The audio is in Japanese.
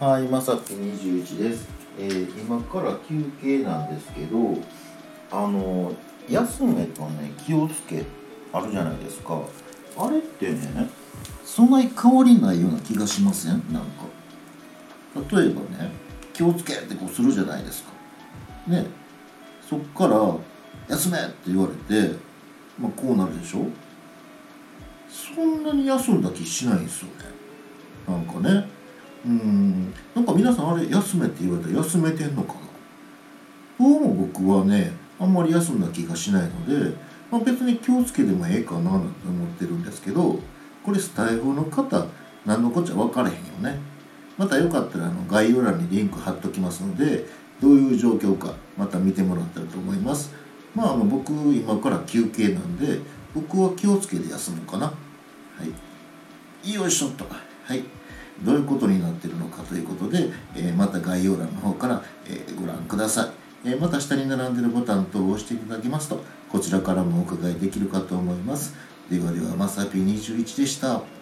はい、まさき21です、えー今から休憩なんですけど、あの、休めとね、気をつけあるじゃないですか。あれってね、そんなに変わりないような気がしません？なんか。例えばね、気をつけってこうするじゃないですか。ね、そっから、休めって言われて、まあこうなるでしょ？そんなに休んだ気しないんですよね。なんかね。うん。なんか皆さんあれ休めって言われたら休めてんのかな？どうも僕はねあんまり休んだ気がしないので、まあ、別に気をつけてもええかななんて思ってるんですけどこれスタイフの方何のこっちゃ分からへんよね。またよかったらあの概要欄にリンク貼っときますのでどういう状況かまた見てもらったらと思います。まああの僕今から休憩なんで僕は気をつけて休むかな。はい。よいしょっと。はい。どういうことになってるのかということで、えまた概要欄の方から、えご覧ください、えまた下に並んでるボタン等を押していただきますとこちらからもお伺いできるかと思います。ではではまさぴ21でした。